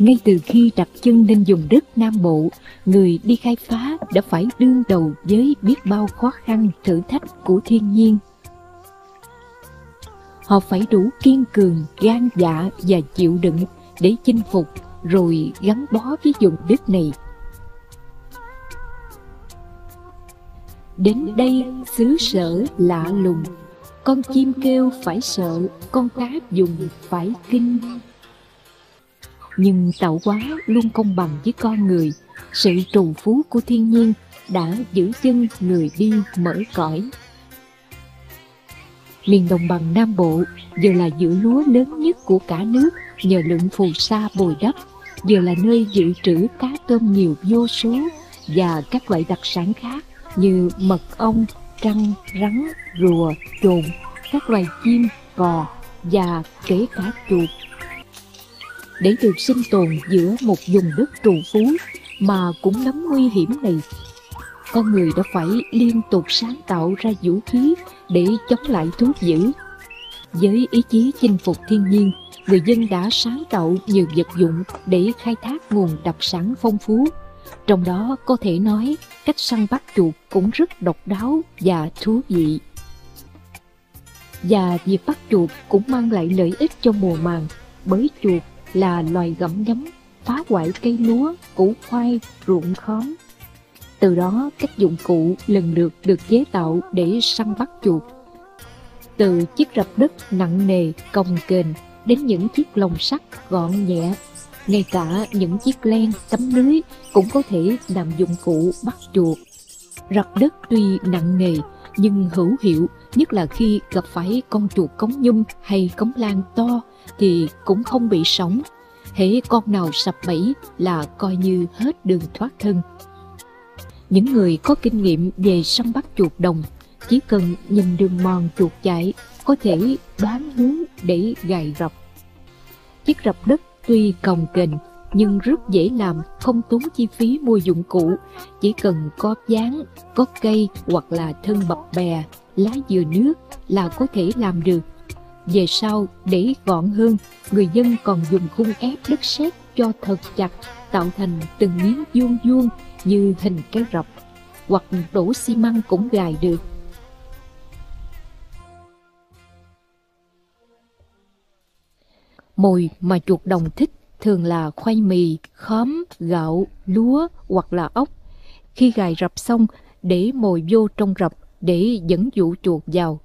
Ngay từ khi đặt chân lên vùng đất Nam Bộ, người đi khai phá đã phải đương đầu với biết bao khó khăn thử thách của thiên nhiên. Họ phải đủ kiên cường, gan dạ và chịu đựng để chinh phục rồi gắn bó với vùng đất này. Đến đây xứ sở lạ lùng, con chim kêu phải sợ, con cá dùng phải kinh. Nhưng tạo hóa luôn công bằng với con người, sự trù phú của thiên nhiên đã giữ chân người đi mở cõi. Miền đồng bằng Nam Bộ giờ là giữ lúa lớn nhất của cả nước nhờ lượng phù sa bồi đắp, giờ là nơi dự trữ cá tôm nhiều vô số và các loại đặc sản khác như mật ong, trăng, rắn, rùa, chồn các loài chim, cò và kể cả chuột. Để được sinh tồn giữa một vùng đất trù phú mà cũng lắm nguy hiểm này, con người đã phải liên tục sáng tạo ra vũ khí để chống lại thú dữ. Với ý chí chinh phục thiên nhiên, người dân đã sáng tạo nhiều vật dụng để khai thác nguồn đặc sản phong phú. Trong đó có thể nói cách săn bắt chuột cũng rất độc đáo và thú vị. Và việc bắt chuột cũng mang lại lợi ích cho mùa màng, bởi chuột là loài gặm nhấm, phá hoại cây lúa, củ khoai, ruộng khóm. Từ đó các dụng cụ lần lượt được chế tạo để săn bắt chuột. Từ chiếc rập đất nặng nề, cồng kềnh đến những chiếc lồng sắt gọn nhẹ ngay cả những chiếc len tấm lưới cũng có thể làm dụng cụ bắt chuột rập đất tuy nặng nề nhưng hữu hiệu nhất là khi gặp phải con chuột cống nhum hay cống lan to thì cũng không bị sống hễ con nào sập bẫy là coi như hết đường thoát thân. Những người có kinh nghiệm về săn bắt chuột đồng chỉ cần nhìn đường mòn chuột chạy có thể đoán hướng để gài rập. Chiếc rập đất tuy cồng kềnh nhưng rất dễ làm, không tốn chi phí mua dụng cụ, chỉ cần có dáng, có cây hoặc là thân bập bè, lá dừa nước là có thể làm được. Về sau, để gọn hơn, người dân còn dùng khung ép đất sét cho thật chặt, tạo thành từng miếng vuông vuông như hình cái rập, hoặc đổ xi măng cũng gài được. Mồi mà chuột đồng thích thường là khoai mì, khóm, gạo, lúa hoặc là ốc. Khi gài rập xong, để mồi vô trong rập để dẫn dụ chuột vào.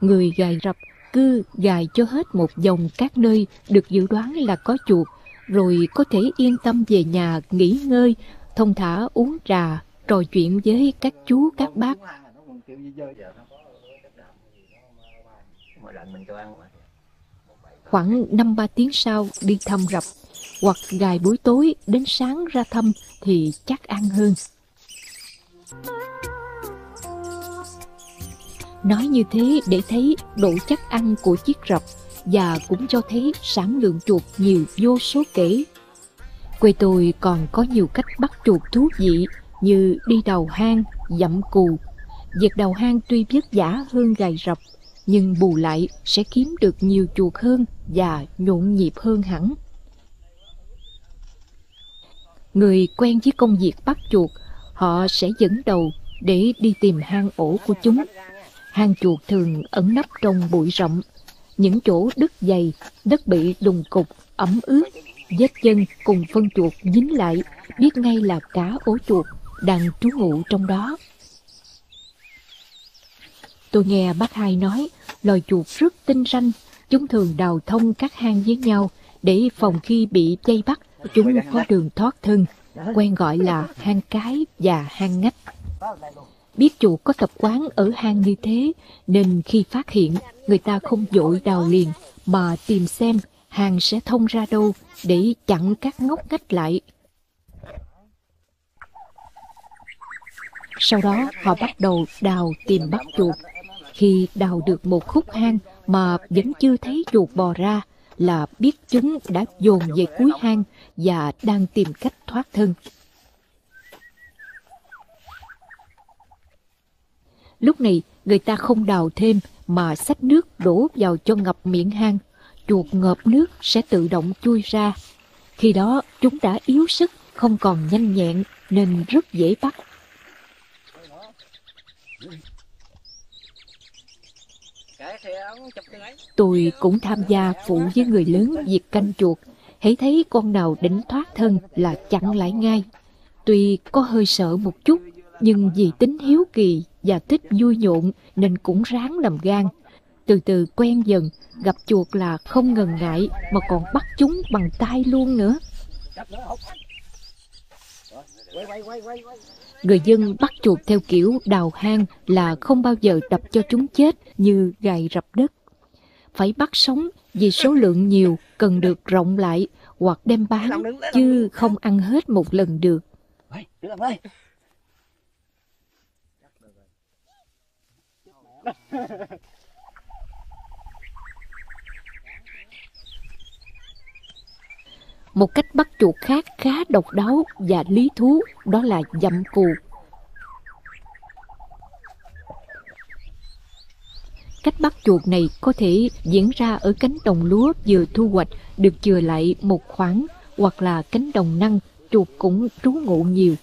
Người gài rập cứ gài cho hết một dòng các nơi được dự đoán là có chuột, rồi có thể yên tâm về nhà nghỉ ngơi, thông thả uống trà, trò chuyện với các chú các bác. Khoảng năm ba tiếng sau đi thăm rập, hoặc gài buổi tối đến sáng ra thăm thì chắc ăn hơn. Nói như thế để thấy độ chắc ăn của chiếc rập và cũng cho thấy sản lượng chuột nhiều vô số kể. Quê tôi còn có nhiều cách bắt chuột thú vị như đi đầu hang, dặm cù. Việc đầu hang tuy vất vả hơn gài rập nhưng bù lại sẽ kiếm được nhiều chuột hơn và nhộn nhịp hơn hẳn. Người quen với công việc bắt chuột, họ sẽ dẫn đầu để đi tìm hang ổ của chúng. Hang chuột thường ẩn nấp trong bụi rậm, những chỗ đất dày, đất bị đùng cục, ẩm ướt, vết chân cùng phân chuột dính lại, biết ngay là cá ổ chuột đang trú ngụ trong đó. Tôi nghe bác hai nói, loài chuột rất tinh ranh, chúng thường đào thông các hang với nhau để phòng khi bị dây bắt, chúng có đường thoát thân, quen gọi là hang cái và hang ngách. Biết chuột có tập quán ở hang như thế, nên khi phát hiện, người ta không dội đào liền, mà tìm xem hang sẽ thông ra đâu để chặn các ngóc ngách lại. Sau đó họ bắt đầu đào tìm bắt chuột khi đào được một khúc hang mà vẫn chưa thấy chuột bò ra là biết chúng đã dồn về cuối hang và đang tìm cách thoát thân. Lúc này người ta không đào thêm mà xách nước đổ vào cho ngập miệng hang. chuột ngợp nước sẽ tự động chui ra. Khi đó chúng đã yếu sức, không còn nhanh nhẹn nên rất dễ bắt. Tôi cũng tham gia phụ với người lớn việc canh chuột. Hãy thấy con nào định thoát thân là chặn lại ngay. Tuy có hơi sợ một chút, nhưng vì tính hiếu kỳ và thích vui nhộn nên cũng ráng làm gan. Từ từ quen dần, gặp chuột là không ngần ngại mà còn bắt chúng bằng tay luôn nữa. Người dân bắt chuột theo kiểu đào hang là không bao giờ đập cho chúng chết như gài rập đất. Phải bắt sống vì số lượng nhiều cần được rộng lại hoặc đem bán chứ không ăn hết một lần được. Một cách bắt chuột khác khá độc đáo và lý thú đó là dặm cù. Cách bắt chuột này có thể diễn ra ở cánh đồng lúa vừa thu hoạch được chừa lại một khoảng hoặc là cánh đồng năng chuột cũng trú ngụ nhiều.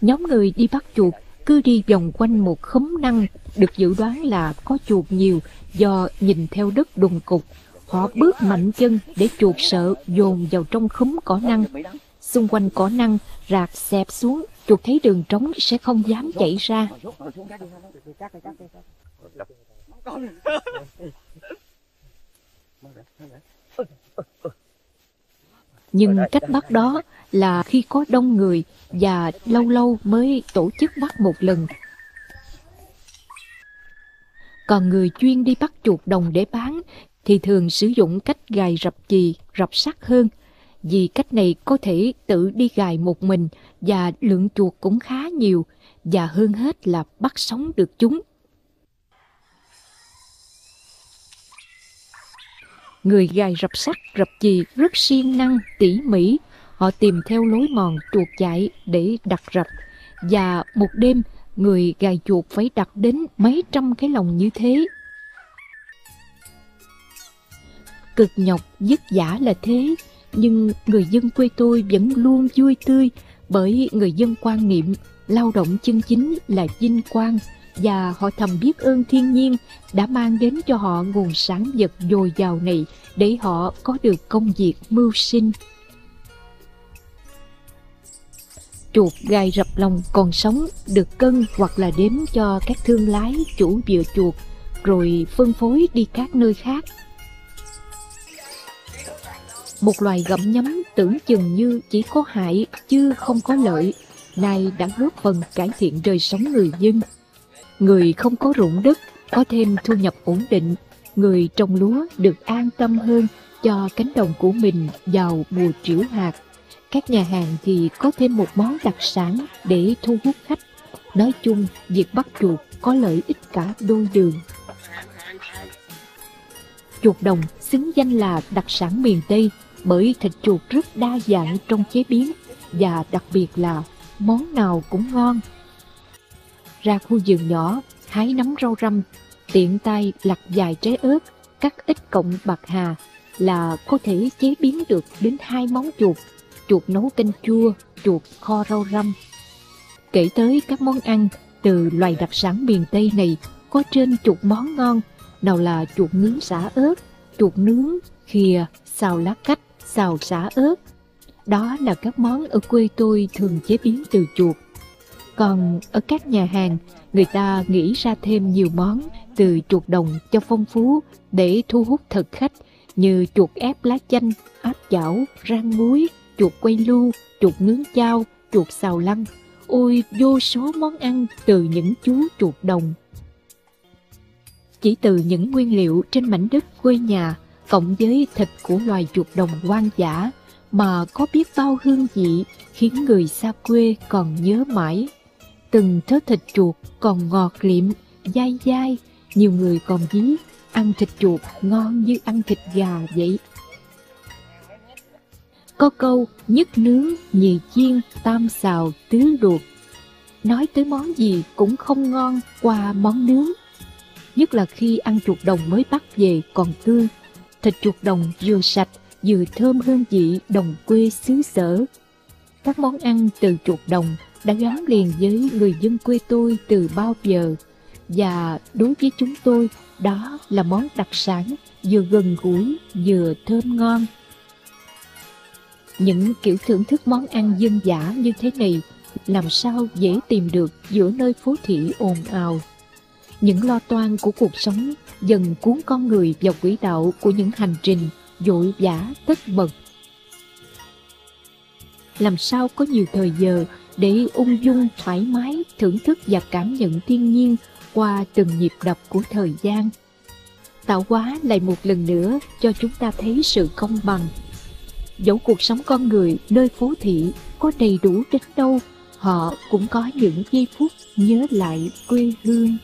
Nhóm người đi bắt chuột cứ đi vòng quanh một khóm năng được dự đoán là có chuột nhiều do nhìn theo đất đùng cục. Họ bước mạnh chân để chuột sợ dồn vào trong khóm cỏ năng. Xung quanh cỏ năng rạc xẹp xuống, chuột thấy đường trống sẽ không dám chạy ra. Nhưng cách bắt đó là khi có đông người và lâu lâu mới tổ chức bắt một lần. Còn người chuyên đi bắt chuột đồng để bán thì thường sử dụng cách gài rập chì, rập sắt hơn, vì cách này có thể tự đi gài một mình và lượng chuột cũng khá nhiều, và hơn hết là bắt sống được chúng. Người gài rập sắt, rập chì rất siêng năng, tỉ mỉ. Họ tìm theo lối mòn chuột chạy để đặt rập. Và một đêm, người gài chuột phải đặt đến mấy trăm cái lồng như thế. Cực nhọc, vất vả là thế, nhưng người dân quê tôi vẫn luôn vui tươi bởi người dân quan niệm lao động chân chính là vinh quang và họ thầm biết ơn thiên nhiên đã mang đến cho họ nguồn sáng vật dồi dào này để họ có được công việc mưu sinh. Chuột gai rập lòng còn sống được cân hoặc là đếm cho các thương lái chủ vựa chuột, rồi phân phối đi các nơi khác. Một loài gặm nhấm tưởng chừng như chỉ có hại chứ không có lợi, nay đã góp phần cải thiện đời sống người dân. Người không có ruộng đất có thêm thu nhập ổn định, người trồng lúa được an tâm hơn cho cánh đồng của mình vào mùa triểu hạt. Các nhà hàng thì có thêm một món đặc sản để thu hút khách. Nói chung, việc bắt chuột có lợi ích cả đôi đường. Chuột đồng xứng danh là đặc sản miền Tây bởi thịt chuột rất đa dạng trong chế biến và đặc biệt là món nào cũng ngon ra khu vườn nhỏ, hái nắm rau răm, tiện tay lặt vài trái ớt, cắt ít cọng bạc hà là có thể chế biến được đến hai món chuột, chuột nấu canh chua, chuột kho rau răm. Kể tới các món ăn từ loài đặc sản miền Tây này có trên chục món ngon, nào là chuột nướng xả ớt, chuột nướng, khìa, xào lá cách, xào xả ớt. Đó là các món ở quê tôi thường chế biến từ chuột. Còn ở các nhà hàng, người ta nghĩ ra thêm nhiều món từ chuột đồng cho phong phú để thu hút thực khách như chuột ép lá chanh, áp chảo, rang muối, chuột quay lưu, chuột nướng chao, chuột xào lăng. Ôi vô số món ăn từ những chú chuột đồng. Chỉ từ những nguyên liệu trên mảnh đất quê nhà cộng với thịt của loài chuột đồng hoang dã mà có biết bao hương vị khiến người xa quê còn nhớ mãi từng thớ thịt chuột còn ngọt liệm, dai dai, nhiều người còn ví ăn thịt chuột ngon như ăn thịt gà vậy. Có câu nhất nướng, nhì chiên, tam xào, tứ luộc. Nói tới món gì cũng không ngon qua món nướng. nhất là khi ăn chuột đồng mới bắt về còn tươi. Thịt chuột đồng vừa sạch, vừa thơm hương vị đồng quê xứ sở. Các món ăn từ chuột đồng đã gắn liền với người dân quê tôi từ bao giờ. Và đối với chúng tôi, đó là món đặc sản vừa gần gũi vừa thơm ngon. Những kiểu thưởng thức món ăn dân dã như thế này làm sao dễ tìm được giữa nơi phố thị ồn ào. Những lo toan của cuộc sống dần cuốn con người vào quỹ đạo của những hành trình vội vã tất bật. Làm sao có nhiều thời giờ để ung dung thoải mái thưởng thức và cảm nhận thiên nhiên qua từng nhịp đập của thời gian. Tạo hóa lại một lần nữa cho chúng ta thấy sự công bằng. Dẫu cuộc sống con người nơi phố thị có đầy đủ đến đâu, họ cũng có những giây phút nhớ lại quê hương.